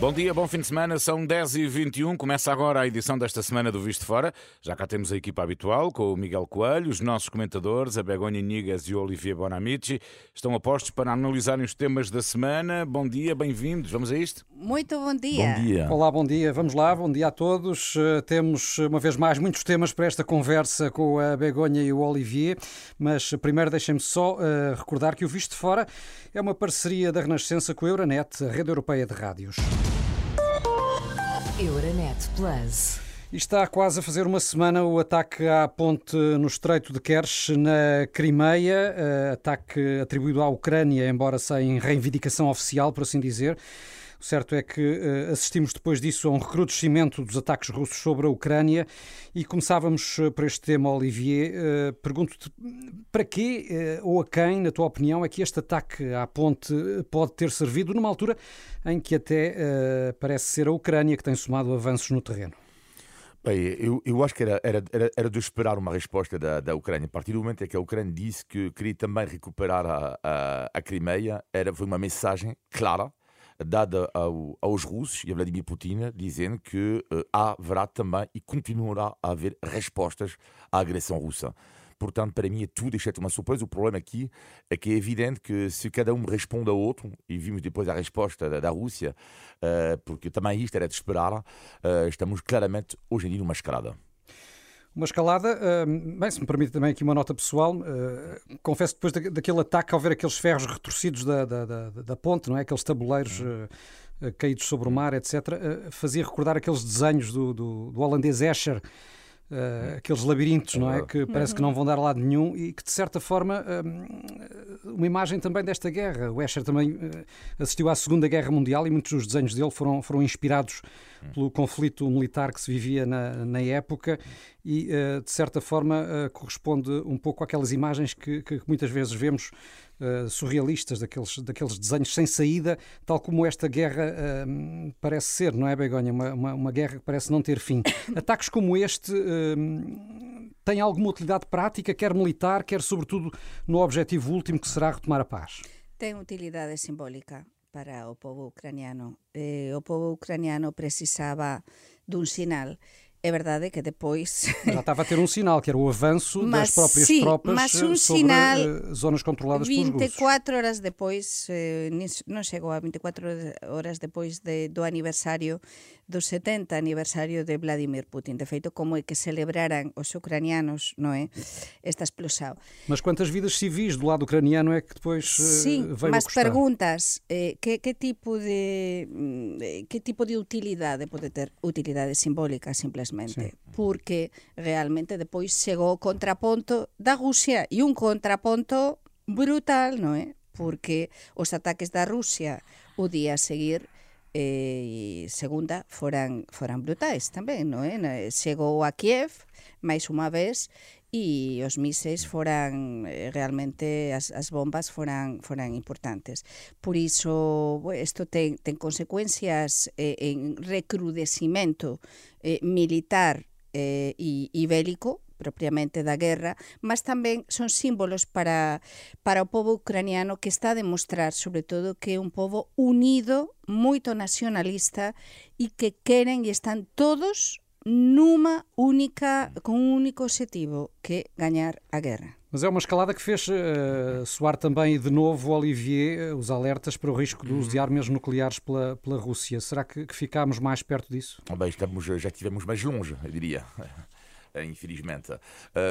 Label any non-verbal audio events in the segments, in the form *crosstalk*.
Bom dia, bom fim de semana, são 10h21. Começa agora a edição desta semana do Visto Fora. Já cá temos a equipa habitual, com o Miguel Coelho, os nossos comentadores, a Begonha Nigas e o Olivier Bonamici. Estão a postos para analisarem os temas da semana. Bom dia, bem-vindos. Vamos a isto? Muito bom dia. Bom dia. Olá, bom dia. Vamos lá, bom dia a todos. Uh, temos, uma vez mais, muitos temas para esta conversa com a Begonha e o Olivier, mas primeiro deixem-me só uh, recordar que o Visto Fora é uma parceria da Renascença com a Euronet, a rede europeia de rádios. Euronet Plus. E está quase a fazer uma semana o ataque à ponte no Estreito de Kerch, na Crimeia, uh, ataque atribuído à Ucrânia, embora sem reivindicação oficial, por assim dizer. O certo é que uh, assistimos depois disso a um recrudescimento dos ataques russos sobre a Ucrânia e começávamos uh, por este tema, Olivier. Uh, Pergunto-te para quê ou a quem, na tua opinião, é que este ataque à ponte pode ter servido numa altura em que até parece ser a Ucrânia que tem somado avanços no terreno? Bem, eu, eu acho que era, era, era de esperar uma resposta da, da Ucrânia. A partir do momento em que a Ucrânia disse que queria também recuperar a, a, a Crimeia, era, foi uma mensagem clara dada ao, aos russos e a Vladimir Putin, dizendo que uh, haverá também e continuará a haver respostas à agressão russa. Portanto, para mim é tudo exceto uma surpresa. O problema aqui é que é evidente que se cada um responde ao outro, e vimos depois a resposta da, da Rússia, uh, porque também isto era de esperar, uh, estamos claramente hoje em dia numa escalada. Uma escalada, uh, bem, se me permite também aqui uma nota pessoal, uh, confesso depois da, daquele ataque ao ver aqueles ferros retorcidos da, da, da, da ponte, não é? aqueles tabuleiros uh, caídos sobre o mar, etc., fazia recordar aqueles desenhos do, do, do holandês Escher, Uh, aqueles labirintos, não é? Que parece que não vão dar a lado nenhum e que, de certa forma, uh, uma imagem também desta guerra. O Escher também uh, assistiu à Segunda Guerra Mundial e muitos dos desenhos dele foram, foram inspirados pelo conflito militar que se vivia na, na época e, de certa forma, corresponde um pouco àquelas imagens que, que muitas vezes vemos surrealistas, daqueles, daqueles desenhos sem saída, tal como esta guerra parece ser, não é, Begonha? Uma, uma, uma guerra que parece não ter fim. *coughs* Ataques como este têm alguma utilidade prática, quer militar, quer sobretudo no objetivo último que será retomar a paz? Tem utilidade simbólica para o povo ucraniano. Eh, o povo ucraniano precisava dun sinal é verdade que depois. Já estava a ter um sinal, que era o avanço mas, das próprias sim, tropas mas um sobre sinal uh, zonas controladas 24 pelos russos. 24 horas depois, eh, non chegou a 24 horas depois de, do aniversario do 70 aniversario de Vladimir Putin. De feito, como é que celebraran os ucranianos, non é? Esta explosão. Mas quantas vidas civis do lado ucraniano é que depois uh, Sim, veio mas custar? perguntas, eh, que, que tipo de mm, que tipo de utilidade pode ter? Utilidade simbólica, simplesmente Sí. Porque realmente depois chegou o contraponto da Rusia e un contraponto brutal, non é? Porque os ataques da Rusia o día a seguir Eh, e segunda foran foran brutais tamén, non é? Chegou a Kiev máis unha vez e os míseis foran eh, realmente as, as bombas foran foran importantes. Por iso isto ten ten consecuencias eh, en recrudecimento eh, militar eh, e, e bélico propiamente da guerra, mas tamén son símbolos para, para o povo ucraniano que está a demostrar, sobre todo, que é un povo unido, moito nacionalista e que queren e están todos numa única, com um único objetivo, que é ganhar a guerra. Mas é uma escalada que fez uh, soar também de novo, Olivier, os alertas para o risco do uso de armas nucleares pela, pela Rússia. Será que, que ficámos mais perto disso? Bem, estamos, já estivemos mais longe, eu diria. Infelizmente. Uh,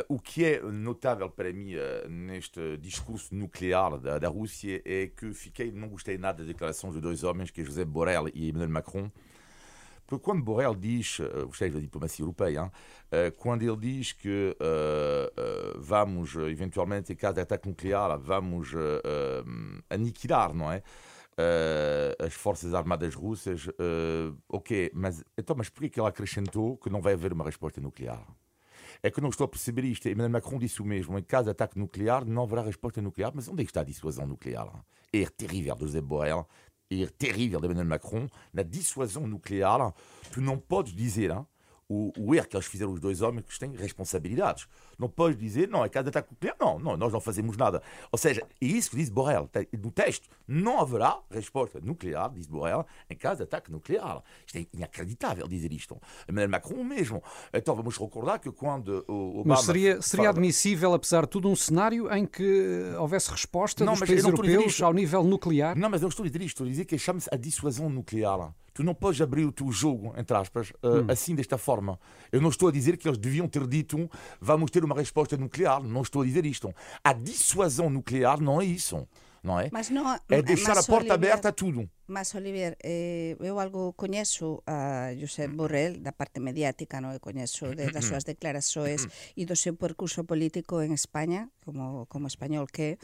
o que é notável para mim uh, neste discurso nuclear da, da, Rússia é que fiquei, não gostei nada da declaração de dois homens, que é José Borrell e Emmanuel Macron, porque quando Borrell diz, uh, o chefe da diplomacia europeia, uh, quando ele diz que uh, vamos, eventualmente, em caso de ataque nuclear, vamos aniquilar, não é? as forças armadas russas, ok, mas então, mas por que ele acrescentou que não vai haver uma resposta nuclear? É que estou a perceber isto. Emmanuel Macron disse o mesmo. Em caso de ataque nuclear, não haverá resposta nuclear. Mas onde é que está a dissuasão nuclear? É terrível de José Borrell e terrível de Emmanuel Macron. Na dissuasão nuclear, tu não podes dizer hein, o, o erro que eles fizeram, os dois homens, que têm responsabilidades. Não pode dizer, não, é caso de ataque nuclear. Não, não, nós não fazemos nada. Ou seja, é isso que diz Borrell. No texto, não haverá resposta nuclear, diz Borrell, em caso de ataque nuclear. Isto é inacreditável dizer isto. Emmanuel Macron mesmo. Então vamos recordar que quando o Obama... Mas seria, seria fala... admissível, apesar de tudo, um cenário em que houvesse resposta não, dos países europeus ao nível nuclear? Não, mas eu estou a dizer isto. Estou a dizer que chama-se a dissuasão nuclear. Tu não podes abrir o teu jogo, entre aspas, uh, hum. assim desta forma. Eu não estou a dizer que eles deviam ter dito vamos ter uma resposta nuclear. Não estou a dizer isto. A dissuasão nuclear não é isso. Não é? Mas não, é deixar a porta aberta a tudo. Mas, Olivier, eh, eu algo conheço a Josep Borrell da parte mediática, não? conheço de, das súas declarações e do seu percurso político en España, como, como español que é,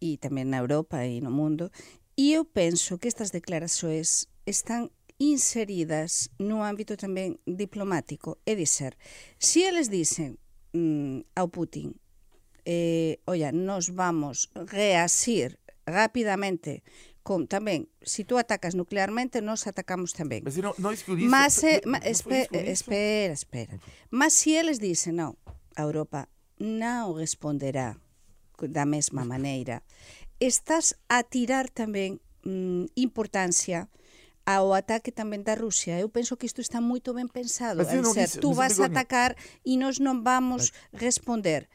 e tamén na Europa e no mundo, e eu penso que estas declarações están inseridas no ámbito tamén diplomático. É dizer, se eles dicen mm, ao Putin eh, olla, nos vamos reasir rapidamente con tamén, se si tú atacas nuclearmente, nos atacamos tamén. Mas, non, no isso, mas, eh, ma, espe, espera, espera. Mas se si eles dicen, non, a Europa non responderá da mesma maneira. Estás a tirar tamén mm, importancia ao ataque tamén da Rusia. Eu penso que isto está moito ben pensado. En ser, disse, tú vas a atacar e nós non vamos responder.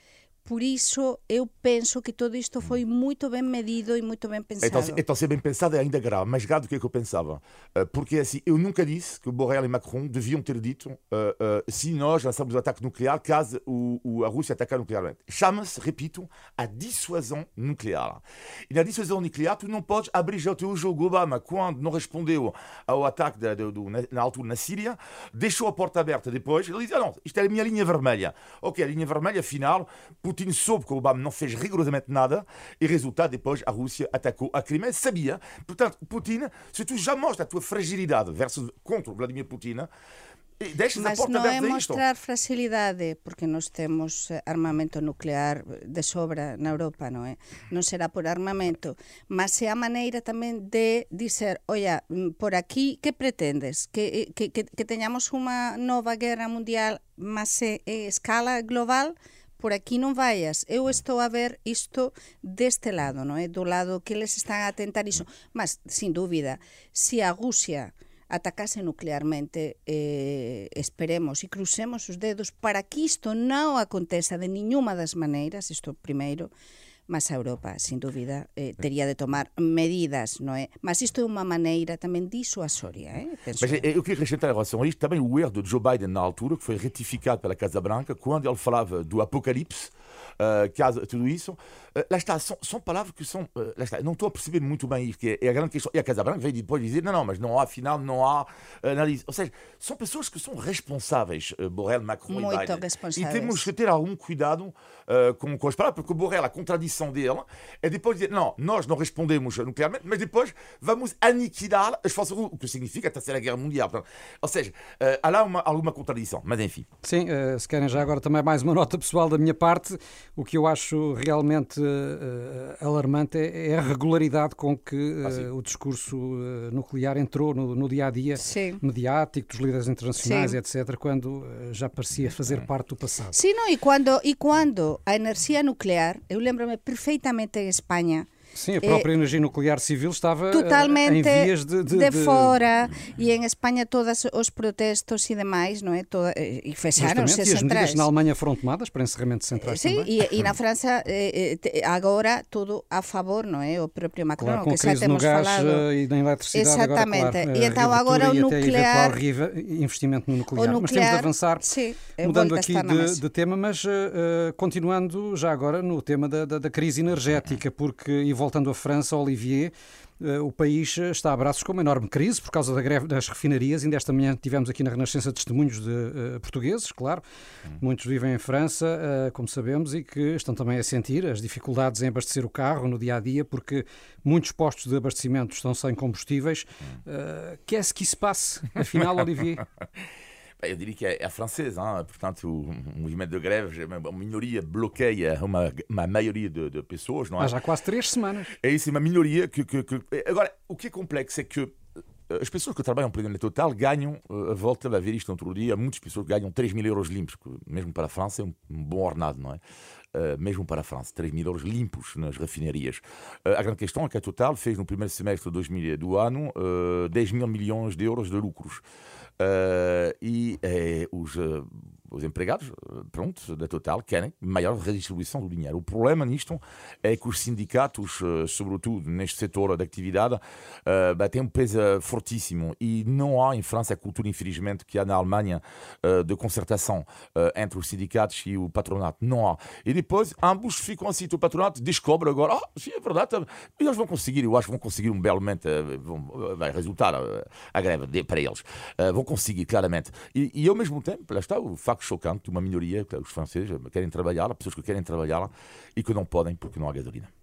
Por isso, eu penso que todo isto foi muito bem medido e muito bem pensado. Então, então ser bem pensado é ainda grave, mais grave do que, é que eu pensava. Uh, porque assim, eu nunca disse que Borrell e Macron deviam ter dito uh, uh, se nós lançamos o um ataque nuclear caso o, o, a Rússia atacar nuclearmente. Chama-se, repito, a dissuasão nuclear. E na dissuasão nuclear, tu não podes abrir já o teu jogo. Obama, quando não respondeu ao ataque da, do, na, altura na Síria, deixou a porta aberta depois. Ele disse: ah, não, isto é a minha linha vermelha. Ok, a linha vermelha, afinal, Putin soube que o Obama não fez rigorosamente nada e, resultado, depois a Rússia atacou a Crimeia. Sabia. Portanto, Putin, se tu já mostras a tua fragilidade versus, contra Vladimir Putin, Deixas Mas não é mostrar fragilidade, porque nós temos eh, armamento nuclear de sobra na Europa, não é? Não será por armamento, mas é a maneira também de dizer, olha, mm, por aqui, que pretendes? Que, eh, que, que, que tenhamos uma nova guerra mundial, mas em escala global? por aquí non vaias, eu estou a ver isto deste lado, non é? Eh, do lado que eles están a tentar iso. Mas, sin dúbida, se a Rusia atacase nuclearmente, eh, esperemos e crucemos os dedos para que isto non aconteza de niñuma das maneiras, isto primeiro, mas a Europa, sin dúbida, eh, teria de tomar medidas, non é? Mas isto é unha maneira tamén disuasoria, eh? Penso mas eu queria acrescentar em relação a isto também o erro de Joe Biden na altura, que foi retificado pela Casa Branca, quando ele falava do apocalipse, uh, caso, tudo isso. Uh, lá está, são, são palavras que são. Uh, lá está, não estou a perceber muito bem isto, que é, é a grande questão. E a Casa Branca veio depois dizer: não, não, mas não há, afinal, não há análise. Ou seja, são pessoas que são responsáveis, Borrell, Macron muito e Biden. responsáveis. E temos que ter algum cuidado com, com as palavras, porque o Borrell, a contradição dele é depois dizer: não, nós não respondemos nuclearmente, mas depois vamos aniquilar as forças russas, o que significa a Terceira Guerra Mundial. Portanto, ou seja, há lá uma, alguma contradição, mas enfim. Sim, se querem já agora também mais uma nota pessoal da minha parte, o que eu acho realmente uh, alarmante é, é a regularidade com que uh, o discurso uh, nuclear entrou no, no, dia a dia Sim. mediático dos líderes internacionais, Sim. etc., quando já parecia fazer parte do passado. Sim, não, e quando, e quando a energia nuclear, eu lembro-me perfeitamente em Espanha Sim, a própria é, energia nuclear civil estava totalmente em vias de, de, de, de fora e em Espanha todos os protestos e demais, não é? Toda, e fecharam-se as medidas na Alemanha foram tomadas para encerramento de centrais Sim, também. E, e na França agora tudo a favor, não é? O próprio Macron, claro, com que já temos gás falado. e na eletricidade Exatamente. Agora, claro, e então agora o nuclear... investimento no nuclear. Nuclear mas temos de avançar, sim, mudando aqui de, tema, mas uh, continuando já agora no tema da, da, da crise energética, porque, e voltando à França, Olivier, eh, o país está a braços com uma enorme crise por causa da greve das refinarias. Ainda esta manhã tivemos aqui na Renascença testemunhos de uh, portugueses, claro. Hum. Muitos vivem em França, uh, como sabemos, e que estão também a sentir as dificuldades em abastecer o carro no dia a dia, porque muitos postos de abastecimento estão sem combustíveis. Uh, Quer-se que isso passe, afinal, *laughs* Olivier? *laughs* Eu diria que é, é francesa, hein? portanto, o movimento de greve, uma minoria bloqueia uma, uma maioria de, de pessoas, não é? Há já quase três semanas. É isso, uma minoria que, que, que, Agora, o que é complexo é que as pessoas que trabalham, exemplo, na Total ganham, a volta a ver isto outro dia, muitas pessoas ganham 3 mil euros limpos, que mesmo para a França é um, bom ordenado, não é? Uh, mesmo para a França, 3 mil euros limpos nas refinarias. Uh, a grande questão é que a Total fez no primeiro semestre de 2000, do ano uh, 10 mil milhões de euros de lucros. E os os empregados, pronto, da Total, querem maior redistribuição do dinheiro. O problema nisto é que os sindicatos, eh, sobretudo neste setor da atividade, uh, têm um peso fortíssimo e não há em França a cultura, infelizmente, que há na Alemanha de concertação entre os sindicatos e o patronato. Não há. E depois, ambos ficam assim, o patronato descobre agora, ah, sim, é verdade, eles vão conseguir, eu acho que vão conseguir um belo momento, vão, vai resultar a greve para eles. vão conseguir, claramente. E, e ao mesmo tempo, lá está o facto chocante, uma minoria, os franceses querem trabalhar, pessoas que querem trabalhar e que não podem porque não há gasolina.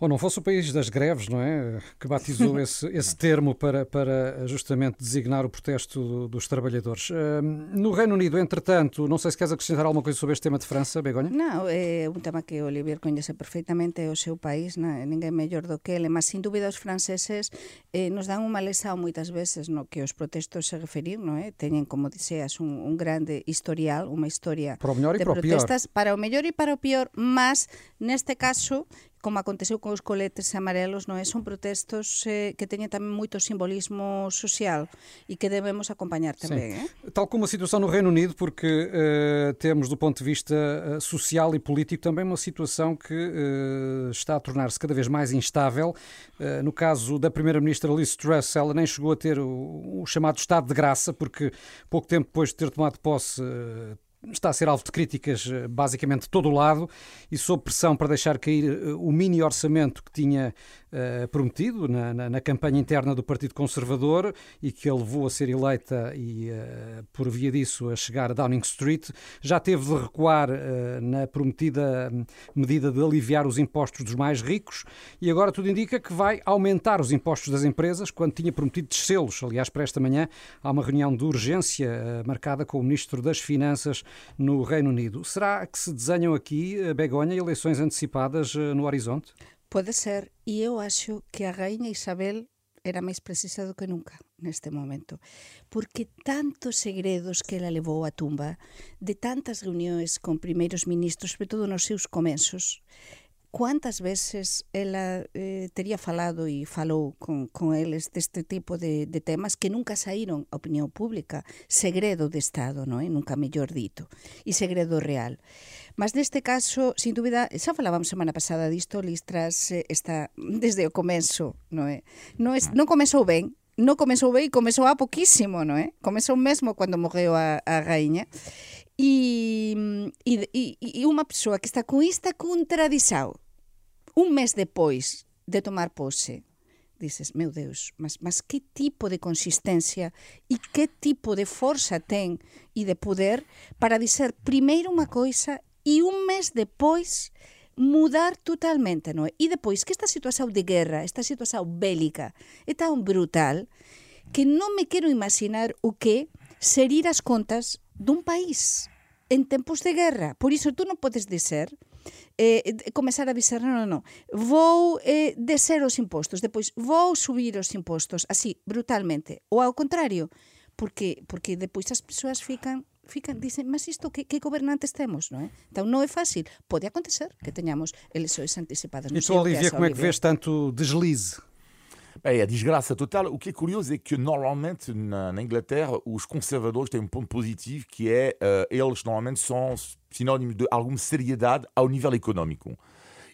Ou não fosse o país das greves, não é? Que batizou *laughs* esse, esse termo para, para justamente designar o protesto dos trabalhadores. no Reino Unido, entretanto, não sei se queres acrescentar alguma coisa sobre este tema de França, Begonha? Não, é um tema que Olivier conhece perfeitamente, é o seu país, não, ninguém melhor do que ele, mas sem dúvida os franceses eh, nos dan unha lesão moitas veces no que os protestos se referir, non é? Teñen, como diseas, un, un grande historial, unha historia para o mellor de e para protestas o pior. para o mellor e para o pior, mas neste caso como aconteceu con os coletes amarelos, non é? Son protestos eh, que teñen tamén moito simbolismo social e que debemos acompañar tamén. Eh? Tal como a situação no Reino Unido, porque uh, temos do ponto de vista uh, social e político também uma situação que uh, está a tornar-se cada vez mais instável. no caso da Primeira-Ministra Liz Truss, ela nem chegou a ter o, o, chamado estado de graça, porque pouco tempo depois de ter tomado posse está a ser alvo de críticas eh, basicamente de todo o lado e sob pressão para deixar cair eh, o mini orçamento que tinha uh, prometido na, na, na, campanha interna do Partido Conservador e que a levou a ser eleita e, uh, por via disso, a chegar a Downing Street, já teve de recuar uh, na prometida medida de aliviar os impostos dos mais ricos e agora tudo indica que vai aumentar os impostos das empresas quando tinha prometido descê-los. Aliás, para esta manhã há uma reunião de urgência marcada com o Ministro das Finanças no Reino Unido. Será que se desenham aqui, a Begonha, eleições antecipadas no horizonte? Pode ser, e eu acho que a rainha Isabel era máis precisa do que nunca neste momento, porque tantos segredos que ela levou á tumba, de tantas reunións con primeiros ministros, sobre todo nos seus comensos, Cuántas veces ela eh, tería falado e falou con, con eles deste tipo de, de temas que nunca saíron a opinión pública, segredo de Estado, non é? Eh, nunca mellor dito, e segredo real. Mas neste caso, sin dúbida, xa falábamos semana pasada disto, Listras eh, está *laughs* desde o comenzo, non é? Eh, non, es, ah. non comezou ben, non comezou ben e comezou a poquísimo, non é? Eh? Comezou mesmo cando morreu a, a raíña. E, e, e unha persoa que está con esta contradisao un mes depois de tomar pose dices, meu Deus, mas, mas que tipo de consistencia e que tipo de forza ten e de poder para dizer primeiro unha coisa e un mes depois mudar totalmente, non é? E depois que esta situación de guerra, esta situación bélica é tan brutal que non me quero imaginar o que ser as contas dun país en tempos de guerra. Por iso tú non podes dizer eh, comezar a dizer, non, non, non, vou eh, descer os impostos, depois vou subir os impostos, así, brutalmente. Ou ao contrario, porque, porque depois as persoas fican fican, dicen, mas isto que, que gobernantes temos, non é? Então non é fácil. Pode acontecer que teñamos eleições antecipadas. E tu, Olivia, como é que vês tanto deslize? É a desgraça total. O que é curioso é que normalmente na, na Inglaterra os conservadores têm um ponto positivo que é uh, eles normalmente são sinónimos de alguma seriedade ao nível económico.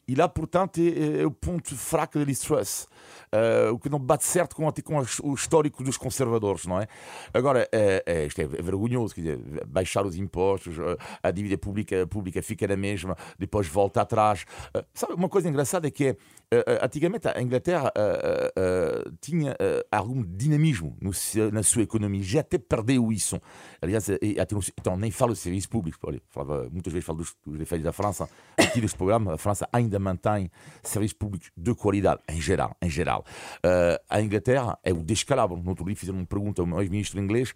E lá, portanto, é, é o ponto fraco da Liz Truss. Uh, o que não bate certo com, com o histórico dos conservadores, não é? Agora, é, isto é vergonhoso, quer dizer, baixar os impostos, a dívida pública, pública fica na mesma, depois volta atrás. Uh, sabe, uma coisa engraçada é que uh, antigamente a Inglaterra tinha algum dinamismo na sua economia, já até perdeu isso. Aliás, então, nem falo de serviços públicos, muitas vezes falo dos, dos da França, aqui deste programa, a França ainda ainda mantém serviços públicos de qualidade, em geral. Em geral. Uh, a Inglaterra é o descalabro. No outro dia fizeram uma pergunta ao ex-ministro inglês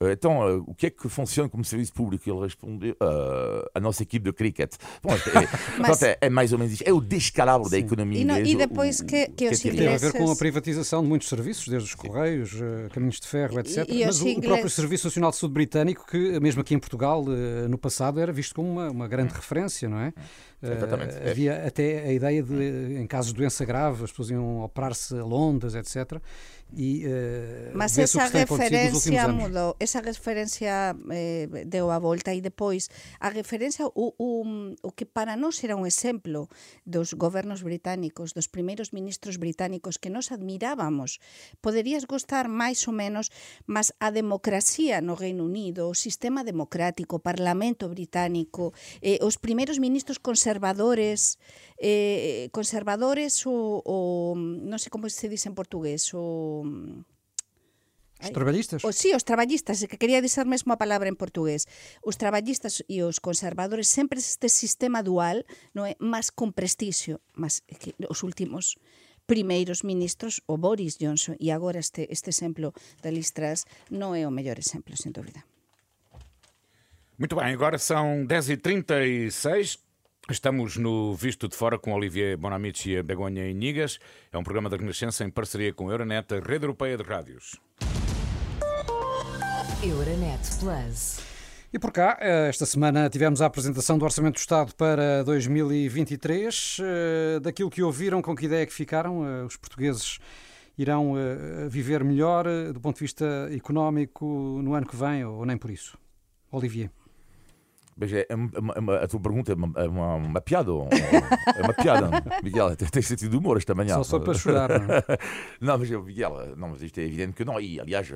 eh, então, uh, o que é que funciona como serviço público? Ele respondeu: uh, a nossa equipe de cricket. Bom, é, *laughs* Mas, é, é, mais ou menos isso. É o descalabro sim. da economia e, não, inglesa. E depois o, que, que, que os ingleses... Tem a ver com a privatização de muitos serviços, desde os correios, caminhos de ferro, etc. E, e Mas o, ingleses... o, próprio Serviço Nacional de Saúde Britânico, que mesmo aqui em Portugal, no passado, era visto como uma, uma grande referência, não é? Exatamente. Uh, havia até a ideia de, em casos de doença grave, as pessoas iam operar-se a Londres, etc. E, uh, Mas essa referência mudou, essa referência eh, deu a volta e depois a referencia o, o, o que para nós era un exemplo dos gobernos británicos, dos primeiros ministros británicos que nos admirábamos. Poderías gostar máis ou menos, mas a democracia no Reino Unido, o sistema democrático, o parlamento británico, eh, os primeiros ministros conservadores, eh, conservadores o, o non sei como se dice en portugués, o Os traballistas? O, sí, os traballistas, que quería dizer mesmo a palabra en portugués. Os traballistas e os conservadores sempre este sistema dual, non é, máis con prestixio, mas que os últimos primeiros ministros, o Boris Johnson e agora este, este exemplo da Liz Truss non é o mellor exemplo, sen dúvida. Muito bem, agora são 10h36. Estamos no Visto de Fora com Olivier Bonamici e Begonha Inigas. É um programa da Renascença em parceria com a Euronet, a Rede Europeia de Rádios. Euronet Plus. E por cá, eh, esta semana tivemos a apresentação do Orçamento do Estado para 2023. Eh, daquilo que ouviram, com que ideia que ficaram? Eh, os portugueses irão viver melhor do ponto de vista económico no ano que vem ou nem por isso? Olivier. Mas é, é, uma, a tua pergunta é uma, é uma, uma piada. É uma piada, Miguel. Tens sentido de humor esta manhã. Só, só para chorar. Não, não mas Miguel, não, mas isto é evidente que não. E aliás,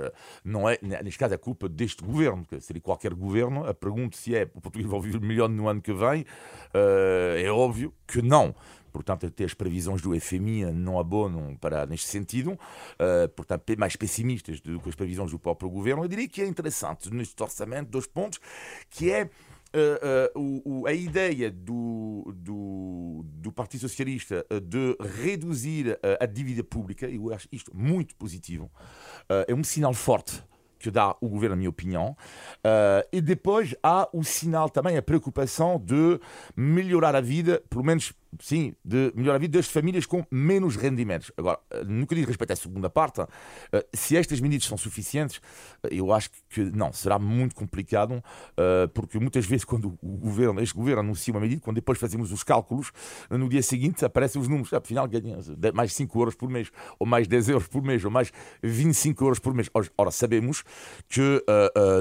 não é, neste caso, é culpa deste governo. Que seria qualquer governo. A pergunta se é o português vai viver melhor no ano que vem, é óbvio que não. Portanto, até as previsões do FMI não abonam para neste sentido, uh, portanto, mais pessimistas do que as previsões do próprio governo. Eu diria que é interessante neste orçamento dois pontos, que é uh, uh, o, a ideia do, do, do, Partido Socialista de reduzir a dívida pública, eu acho isto muito positivo, é um sinal forte que dá o governo, na minha opinião. e depois há o sinal também, a preocupação de melhorar a vida, pelo menos sim, de melhorar a vida das famílias com menos rendimentos. Agora, eh, no que diz respeito à segunda parte, eh, se estas medidas são suficientes, eh, eu acho que não, será muito complicado, porque muitas vezes quando o governo, este governo anuncia uma medida, quando depois fazemos os cálculos, no dia seguinte aparecem os números, afinal ganhamos mais 5 euros por mês, ou mais 10 euros por mês, ou mais 25 euros por mês. Ora, sabemos que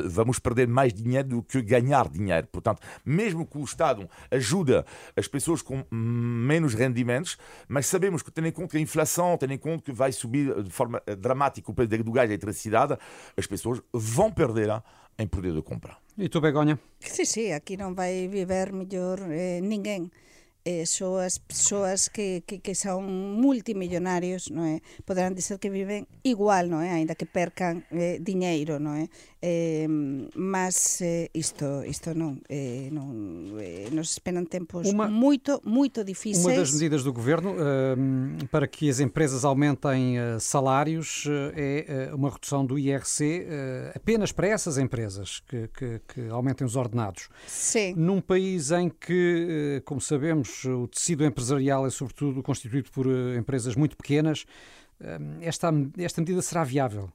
vamos perder mais dinheiro do que ganhar dinheiro. Portanto, mesmo que o Estado ajuda as pessoas com menos rendimentos, mas sabemos que, tendo em conta que a inflação, tendo em conta que vai subir de forma eh, dramática o preço do gás e da eletricidade, as pessoas vão perder em poder de compra. E tu, Begonha? Sim, sim, aqui não vai viver melhor eh, ninguém. Eh, só as persoas que, que, que son multimillonarios non é? poderán dizer que viven igual non é? ainda que percan eh, diñeiro non é? Eh, mas eh, isto, isto non, eh, non eh, nos esperan tempos uma, moito, moito difíceis Uma das medidas do Governo uh, para que as empresas aumentem uh, salários uh, é uma redução do IRC apenas para essas empresas que, que, que aumentem os ordenados Sim. Num país em que, como sabemos o tecido empresarial é sobretudo constituído por eh, empresas muito pequenas. Eh, esta, esta medida será viável?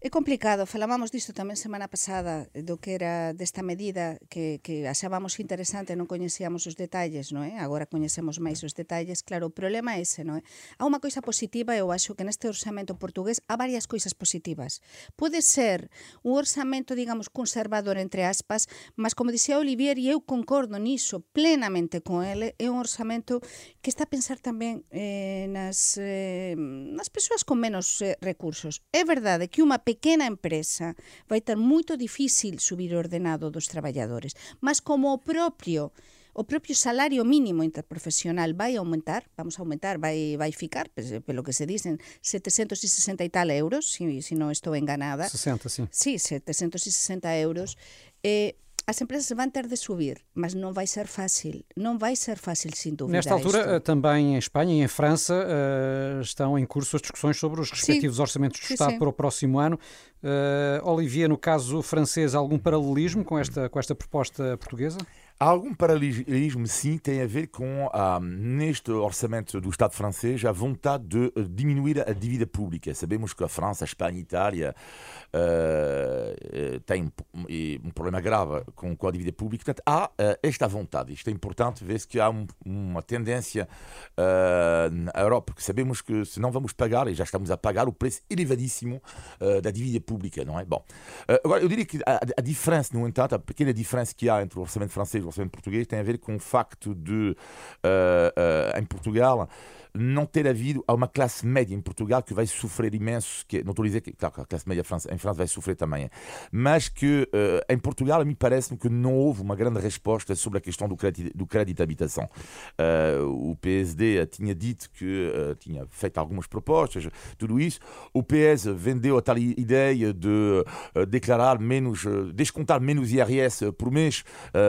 É complicado, falábamos disto tamén semana pasada do que era desta medida que, que asábamos interesante, non coñecíamos os detalles, non é? Agora coñecemos máis os detalles, claro, o problema é ese, non é? Há unha coisa positiva, eu acho que neste orçamento portugués há varias coisas positivas. Pode ser un orçamento, digamos, conservador, entre aspas, mas como dixía Olivier, e eu concordo niso plenamente con ele, é un orçamento que está a pensar tamén eh, nas, eh, nas persoas con menos eh, recursos. É verdade que unha pequena empresa vai ter moito difícil subir o ordenado dos traballadores, mas como o propio o propio salario mínimo interprofesional vai aumentar, vamos a aumentar, vai, vai ficar, pelo que se dicen, 760 e tal euros, se si, si non estou enganada. 60, sim. Sí, 760 euros. Eh, as empresas vão ter de subir, mas não vai ser fácil. Não vai ser fácil, sem dúvida. Nesta altura, isto. eh, também em Espanha e em França eh, estão em curso as discussões sobre os respectivos orçamentos de Sim, Estado sim. para o próximo ano. Eh, Olivier, no caso francês, algum paralelismo com esta, com esta proposta portuguesa? Há algum paralelismo, sim, tem a ver com, ah, neste orçamento do Estado francês, a vontade de eh, diminuir a dívida pública. Sabemos que a França, a Espanha e a Itália eh, têm um, problema grave com, com a dívida pública. Portanto, há eh, esta vontade. Isto é importante, vê-se que há um- uma tendência eh, na Europa, porque sabemos que se não vamos pagar, e já estamos a pagar, o preço elevadíssimo eh, da dívida pública, não é? Bom, agora, eu diria que a, a diferença, no entanto, a pequena diferença que há entre o orçamento francês o orçamento português tem a ver com o facto de, eh, eh, em Portugal, não ter havido há uma classe média em Portugal que vai sofrer imenso, que não estou a dizer que claro, a classe média em França vai sofrer também, mas que eh, em Portugal, mim parece-me que não houve uma grande resposta sobre a questão do crédito, do crédito habitação. Eh, o PSD tinha dito que eh, tinha feito algumas propostas, tudo isso. O PS vendeu a tal ideia de eh, declarar menos, descontar menos IRS por mês,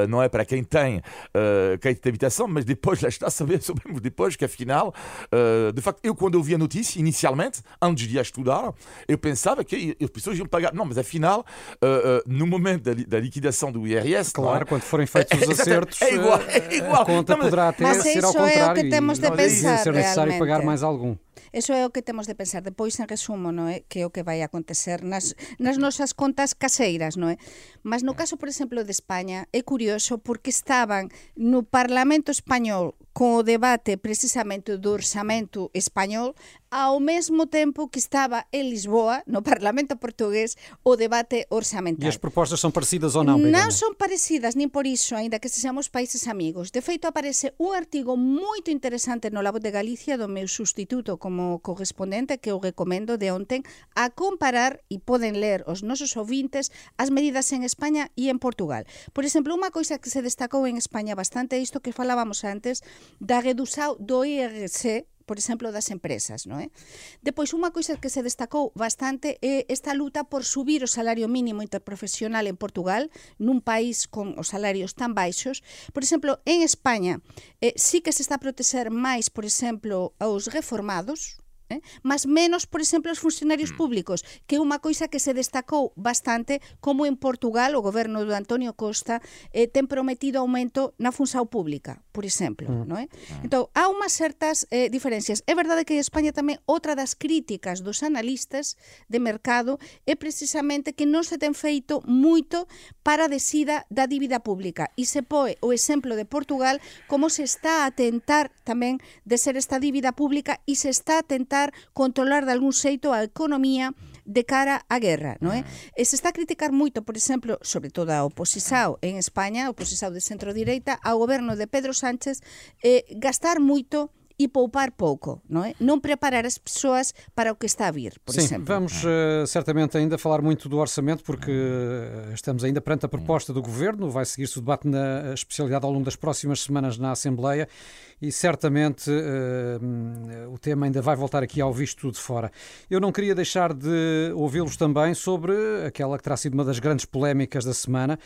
não é para quem tem crédito de habitação, mas depois, lá está, sabemos *laughs* depois que afinal, eh, de facto, eu quando eu vi a notícia, inicialmente, antes de a estudar, eu pensava que as pessoas iam pagar. Não, mas afinal, eh, no momento da, li- da liquidação do IRS, é? Claro, quando forem feitos os *laughs* acertos, É igual, é igual. a conta Não, mas- poderá até Mas ser ao isso é o que contrário temos de e pensar, ser necessário realmente. pagar mais algum. Eso é o que temos de pensar. Depois, en resumo, non é? Eh, que é o que vai acontecer nas, nas nosas contas caseiras. Non é? Eh. Mas no caso, por exemplo, de España, é curioso porque estaban no Parlamento Español co debate precisamente do orçamento español ao mesmo tempo que estaba en Lisboa, no Parlamento portugués, o debate orçamental. E as propostas son parecidas ou non? Begoña? Non son parecidas, nin por iso, aínda que sexamos países amigos. De feito, aparece un artigo moito interesante no Labo de Galicia do meu sustituto como correspondente que eu recomendo de onten a comparar, e poden ler os nosos ouvintes, as medidas en España e en Portugal. Por exemplo, unha coisa que se destacou en España bastante é isto que falábamos antes da redução do IRC por exemplo, das empresas, non é? Depois, unha coisa que se destacou bastante é esta luta por subir o salario mínimo interprofesional en Portugal, nun país con os salarios tan baixos. Por exemplo, en España, eh, sí que se está a proteger máis, por exemplo, aos reformados, eh? mas menos, por exemplo, aos funcionarios públicos, que é unha coisa que se destacou bastante, como en Portugal o goberno do Antonio Costa eh, ten prometido aumento na função pública, por exemplo, é? Entón, há unhas certas eh, diferencias. É verdade que en España tamén outra das críticas dos analistas de mercado é precisamente que non se ten feito moito para a desida da dívida pública e se poe o exemplo de Portugal como se está a tentar tamén de ser esta dívida pública e se está a tentar controlar de algún xeito a economía de cara á guerra, non é? E se está a criticar moito, por exemplo, sobre todo a oposição en España, a oposição de centro-direita, ao goberno de Pedro Sánchez, eh, gastar moito e poupar pouco, non é? Non preparar as persoas para o que está a vir, por Sim, exemplo. vamos eh, certamente ainda falar muito do orçamento, porque eh, estamos ainda perante a proposta do Governo, vai seguir-se o debate na especialidade ao longo das próximas semanas na Assembleia e certamente hum, o tema ainda vai voltar aqui ao visto de fora. Eu não queria deixar de ouvi-los também sobre aquela que terá sido uma das grandes polémicas da semana,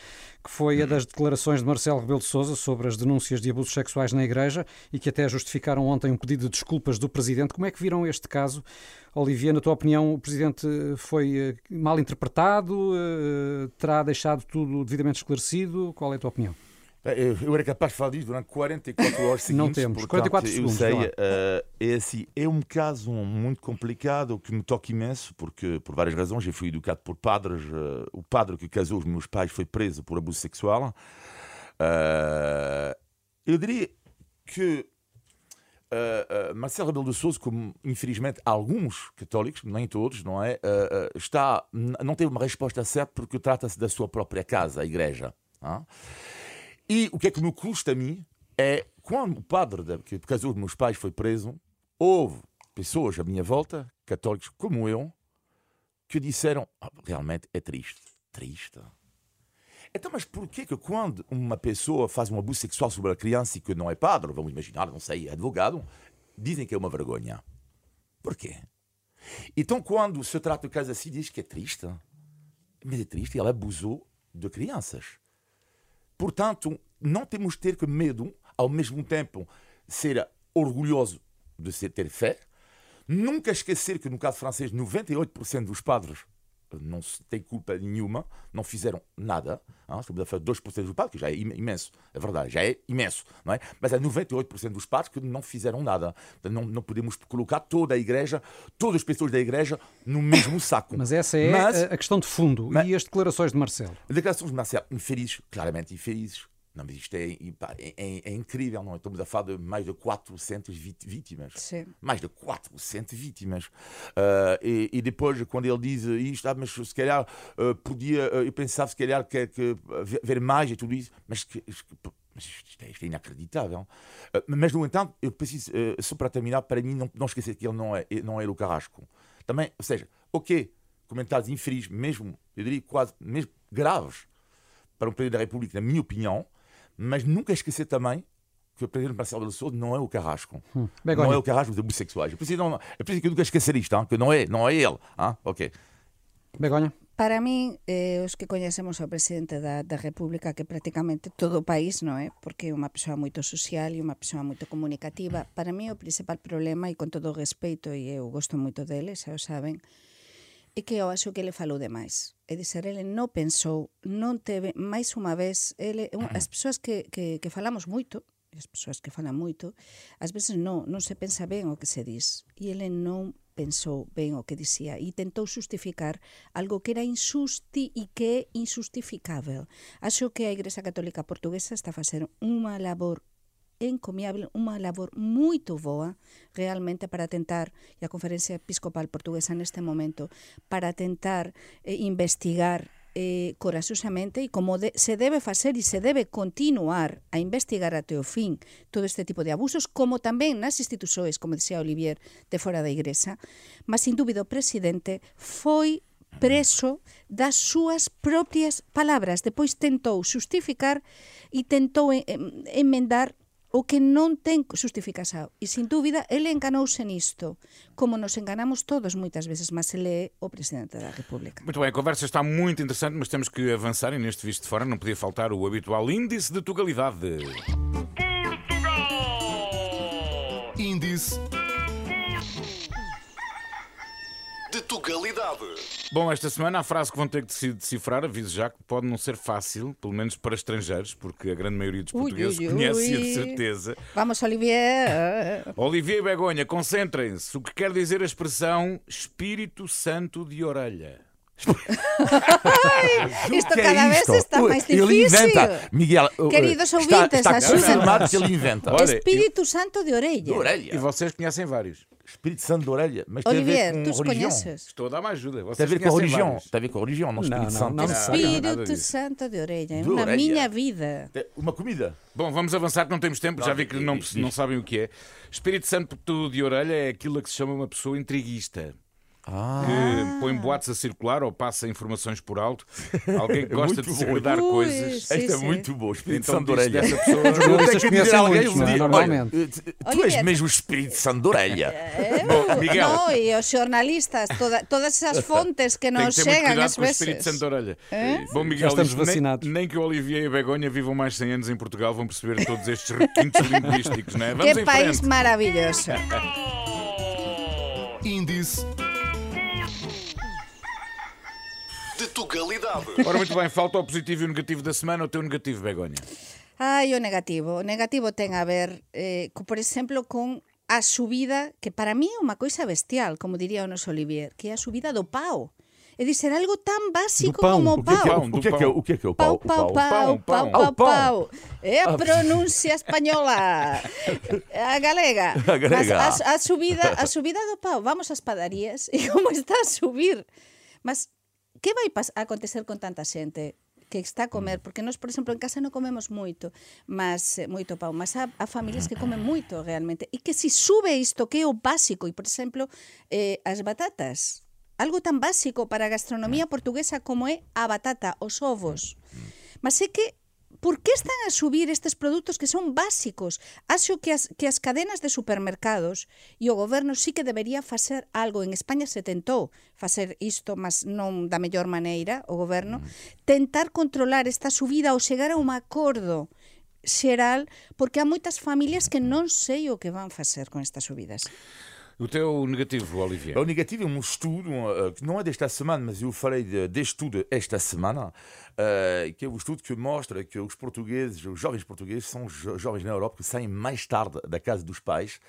que foi a das declarações de Marcelo Rebelo de Sousa sobre as denúncias de abusos sexuais na Igreja e que até justificaram ontem um pedido de desculpas do Presidente. Como é que viram este caso? Olivier, na tua opinião, o Presidente foi eh, mal interpretado? Eh, Terá deixado tudo devidamente esclarecido? Qual é a tua opinião? Eu eu era capaz de falar disto durante 44 horas seguintes. Não temos. portanto, 44 eu segundos, sei, vá lá. eh, é assim, é um caso muito complicado que me toca imenso, porque por várias razões eu fui educado por padres. eh, o padre que casou os meus pais foi preso por abuso sexual. Eh, eu diria que Uh, uh, Marcelo Rebelo de Sousa, como infelizmente alguns católicos, nem todos, não é, uh, uh, está não teve uma resposta certa porque trata-se da sua própria casa, a igreja. E o que é que me custa a mim é quando o padre da- que casou os meus pais foi preso, houve pessoas à minha volta, católicos como eu, que disseram "Ah, realmente é triste, triste. Então, mas por que quando uma pessoa faz um abuso sexual sobre a criança e que não é padre, vamos imaginar, não sei, é advogado, dizem que é uma vergonha? Por quê? Então, quando se trata de caso assim, diz que é triste. Mas é triste, ela abusou de crianças. Portanto, não temos ter que medo, ao mesmo tempo, ser orgulhoso de ter fé. Nunca esquecer que, no caso francês, 98% dos padres não têm culpa nenhuma, não fizeram nada. Hein? Estamos a falar de 2% dos padres, que já é imenso, é verdade, já é imenso, não é? Mas há 98% dos padres que não fizeram nada. Não, não podemos colocar toda a igreja, todas as pessoas da igreja, no mesmo saco. Mas essa é Mas- a- a questão de fundo. Mas- E as declarações de Marcelo? Declarações de Marcelo, infelizes, claramente infelizes. Não, mas isto é, é- é- é incrível, não é? Estamos a falar de mais de 400 vit- vítimas. Sim. Mais de 400 vítimas. Ah, e, e depois, quando ele diz isto, ah, mas se calhar ah, podia, ah, eu pensava se calhar que, que ver- mais e tudo isso, mas, que, mas isto, é, isto é inacreditável. Ah, mas, no entanto, eu preciso, ah, só para terminar, para mim, não, não esquecer que ele não é, não é o Carrasco. Também, ou seja, ok, comentários infelizes, mesmo, eu diria quase, mesmo graves, para um Presidente da República, na minha opinião, mas nunca esquecer também que o Presidente Marcelo de Souza não é o Carrasco. Begonha. Não é o Carrasco dos homossexuais. Eu preciso, não, eu preciso que eu nunca esquecer isto, hein, que não é, não é ele. hein? Ok. Begonha? Para min, eh, os que coñecemos ao presidente da, da República, que prácticamente todo o país, non é? Porque é unha persoa moito social e unha persoa moito comunicativa. Para mí o principal problema, e con todo o respeito, e eu gosto moito dele, xa o saben, é que eu acho que ele falou demais. Eh, e ele non pensou, non teve, máis unha vez, ele, eh, as persoas que, que, que falamos moito, as persoas que falan moito, ás veces non, non se pensa ben o que se diz. E ele non pensou ben o que dicía e tentou justificar algo que era insusti e que é insustificável. Acho que a Igreja Católica Portuguesa está a facer unha labor encomiable, unha labor moito boa realmente para tentar, e a Conferencia Episcopal Portuguesa neste momento, para tentar eh, investigar eh, corasosamente e como de, se debe facer e se debe continuar a investigar até o fin todo este tipo de abusos, como tamén nas instituciones, como dixía Olivier, de fora da igresa. Mas, sin dúbida, o presidente foi preso das súas propias palabras. Depois tentou justificar e tentou emendar eh, o que non ten justificación. E, sin dúbida, ele enganouse nisto, como nos enganamos todos moitas veces, mas ele é o Presidente da República. Muito bem, a conversa está muito interessante, mas temos que avançar e neste visto de fora não podia faltar o habitual índice de tugalidade. Índice de Tugalidade. Bom, esta semana a frase que vão ter que se decifrar, aviso já que pode não ser fácil, pelo menos para estrangeiros, porque a grande maioria dos Ui, portugueses ui, conhece-a de ui. certeza. Vamos, Olivier. Olivier e Begonha, concentrem-se. O que quer dizer a expressão Espírito Santo de orelha? Isto é cada vez isto? está Ui, mais Ele difícil. inventa. Miguel, uh, Queridos está, ouvintes, está ajudem-nos. confirmado que ele inventa. Olha, Espírito Santo de orelha. De orelha. E vocês conhecem vários. Espírito Santo de orelha. Mas tem a Olivier, ver tu com os religião. conheces? Estou a dar mais ajuda. Tem a Vocês ver com a religião. vários. Tem a ver com a religião, não Não, Espírito não, Santo. não Espírito. Santo de orelha. De Na orelha. minha vida. Tem Uma comida. Bom, vamos avançar que não temos tempo, já vi que não, diz, não diz. sabem o que é. Espírito Santo de orelha é aquilo a que se chama uma pessoa intriguista. Que põe boatos a circular ou passa informações por alto. Alguém *laughs* que gosta muito de bom. segredar Ui, coisas. sim, Esta é sim. muito boa. Espírito Então Santo de diz orelha. dessa pessoa. Os jornalistas dizer conhecem alguém muitos, um não é? dia, Normalmente. olha, tu- tu és Olivier. mesmo o Espírito Santo de orelha. *laughs* Bom, Miguel. No, e os jornalistas, toda, todas esas *laughs* fontes que nos chegam às o Espírito. Santo de orelha. Bom, Miguel, Já estamos nem- vacinados. Nem, que o Olivier e a Begonha vivam mais 100 anos em Portugal vão perceber todos estes requintes linguísticos, não é? Vamos Que em país frente. maravilhoso. Índice de Tugalidade. Ora, muito bem, falta o positivo e o negativo da semana. O teu negativo, Begonha. Ai, o negativo. O negativo ten a ver, eh, co, por exemplo, con a subida, que para mí é unha coisa bestial, como diría o noso Olivier, que é a subida do pau. É dizer, algo tan básico pão. como o pau. o que é, que é, o que é, que é o Pau, pau? pau, pau, Pau, pau, pau. É a pronuncia española. *laughs* A galega. A galega. Mas a, a subida, a subida do pau. Vamos ás padarías *laughs* e como está a subir. Mas que vai a acontecer con tanta xente? que está a comer, mm. porque nós, por exemplo, en casa non comemos moito, mas eh, moito pau, mas há, há familias que comen moito realmente, e que si sube isto que é o básico, e por exemplo, eh, as batatas, algo tan básico para a gastronomía mm. portuguesa como é a batata, os ovos. Mm. Mas é que Por que están a subir estes produtos que son básicos? Acho que as, que as cadenas de supermercados e o goberno sí que debería facer algo. En España se tentou facer isto, mas non da mellor maneira o goberno. Mm. Tentar controlar esta subida ou chegar a un acordo xeral, porque há moitas familias que non sei o que van facer con estas subidas. O teu negativo, Olivier. O negativo é um estudo uh, que não é desta semana, mas eu falei de, deste estudo esta semana, uh, que é um estudo que mostra que os portugueses, os jovens portugueses, são jo jovens na Europa que saem mais tarde da casa dos pais.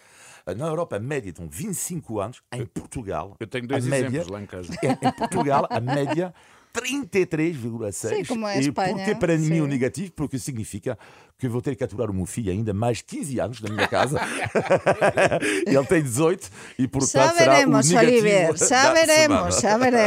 Uh, na Europa, a média estão 25 anos. Em Portugal, Eu tenho dois a média, exemplos lá em casa. Em, em Portugal, a média 33,6. Sim, como é a e Espanha, porque para mim o negativo, porque significa que eu vou ter que aturar o meu filho ainda mais 15 anos na minha casa. *laughs* Ele tem 18 e portanto Xa será o negativo Oliver, xa veremos.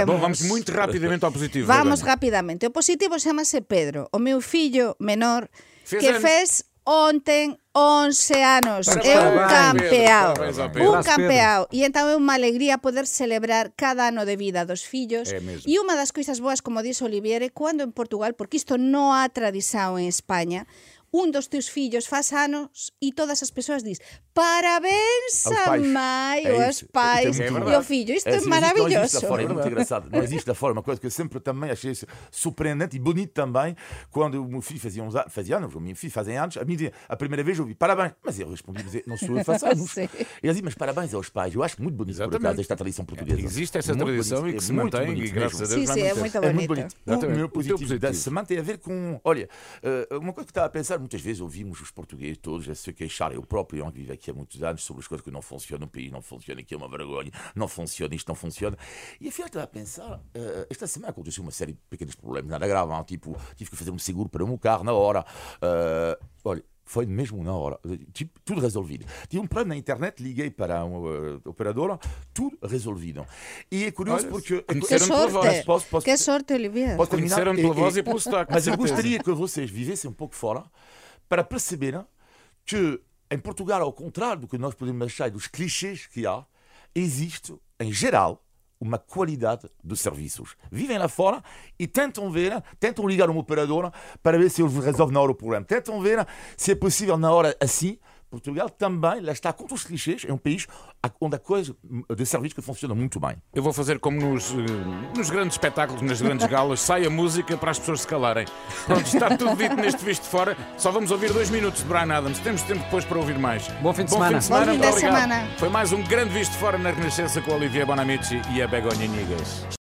Bom, vamos muito rapidamente ao positivo. Vamos rapidamente. O positivo chamase Pedro, o meu fillo menor, Fez que anos. fez onten 11 anos. É un campeao. Un campeao. E entón é unha alegría poder celebrar cada ano de vida dos fillos. É e unha das coisas boas, como dixo Olivier, é cando en Portugal, porque isto non há tradición en España, un dos teus fillos faz anos e todas as persoas dis parabéns Aos a pais. mai É ou aos é pais e ao filho. Isto é, assim, maravilhoso. Não existe lá fora, é muito engraçado. Não existe lá fora. Uma coisa que eu sempre também achei surpreendente e bonito também, quando o meu filho fazia, uns, a- fazia anos, o meu filho fazia anos, a dizia, a primeira vez eu ouvi parabéns, mas eu respondi, mas não sou eu que faço *laughs* anos. Sim. Ele dizia, mas parabéns aos pais. Eu acho muito bonito, por Exatamente. acaso, esta tradição portuguesa. Existe essa Muito tradição bonito, e que é se muito mantém, bonito e graças mesmo. a Deus Sim, sim, é muito É muito bonito. bonito. O meu positivo da positivo. semana tem a ver com. Olha, eh, uma coisa que estava a pensar, muitas vezes ouvimos os portugueses todos a se queixar, eu próprio, eu vivo aqui há muitos anos, sobre as coisas que não funcionam, o país não funciona, aqui é uma vergonha, não funciona, isto não funciona. E afinal estava a pensar, eh, esta semana aconteceu uma série de pequenos problemas, nada grave, hein? tipo, tive que fazer um seguro para o meu carro na hora. Eh, olha. Foi mesmo na hora, tipo, tudo resolvido. Tinha um plano na internet, liguei para uma uh, operadora, tudo resolvido. E é curioso Olha, porque. Que conheceram pela sorte. voz. Posso- posso- Que sorte, Olivier. Posso terminar? Conheceram pela voz e pelo sotaque. Mas eu gostaria que vocês vivessem um pouco fora para perceberem que em Portugal, ao contrário do que nós podemos achar dos clichês que há, existe, em geral, uma qualidade dos serviços. Vivem lá fora e tentam ver, tentam ligar uma operadora para ver se eles resolvem na hora o problema. Tentam ver se é possível na hora assim. Portugal também, lá está, contra os clichês, é um país onde a coisa de serviços que funciona muito bem. Eu vou fazer como nos, eh, nos grandes espetáculos, nas grandes galas, sai a música para as pessoas se calarem. Pronto, está tudo dito neste visto de fora. Só vamos ouvir dois minutos de Brian Adams. Temos tempo depois para ouvir mais. Bom fim de semana. Bom fim de obrigado. semana. Foi mais um grande visto de fora na Renascença com a Olivia Bonamici e a Begonha Nigas.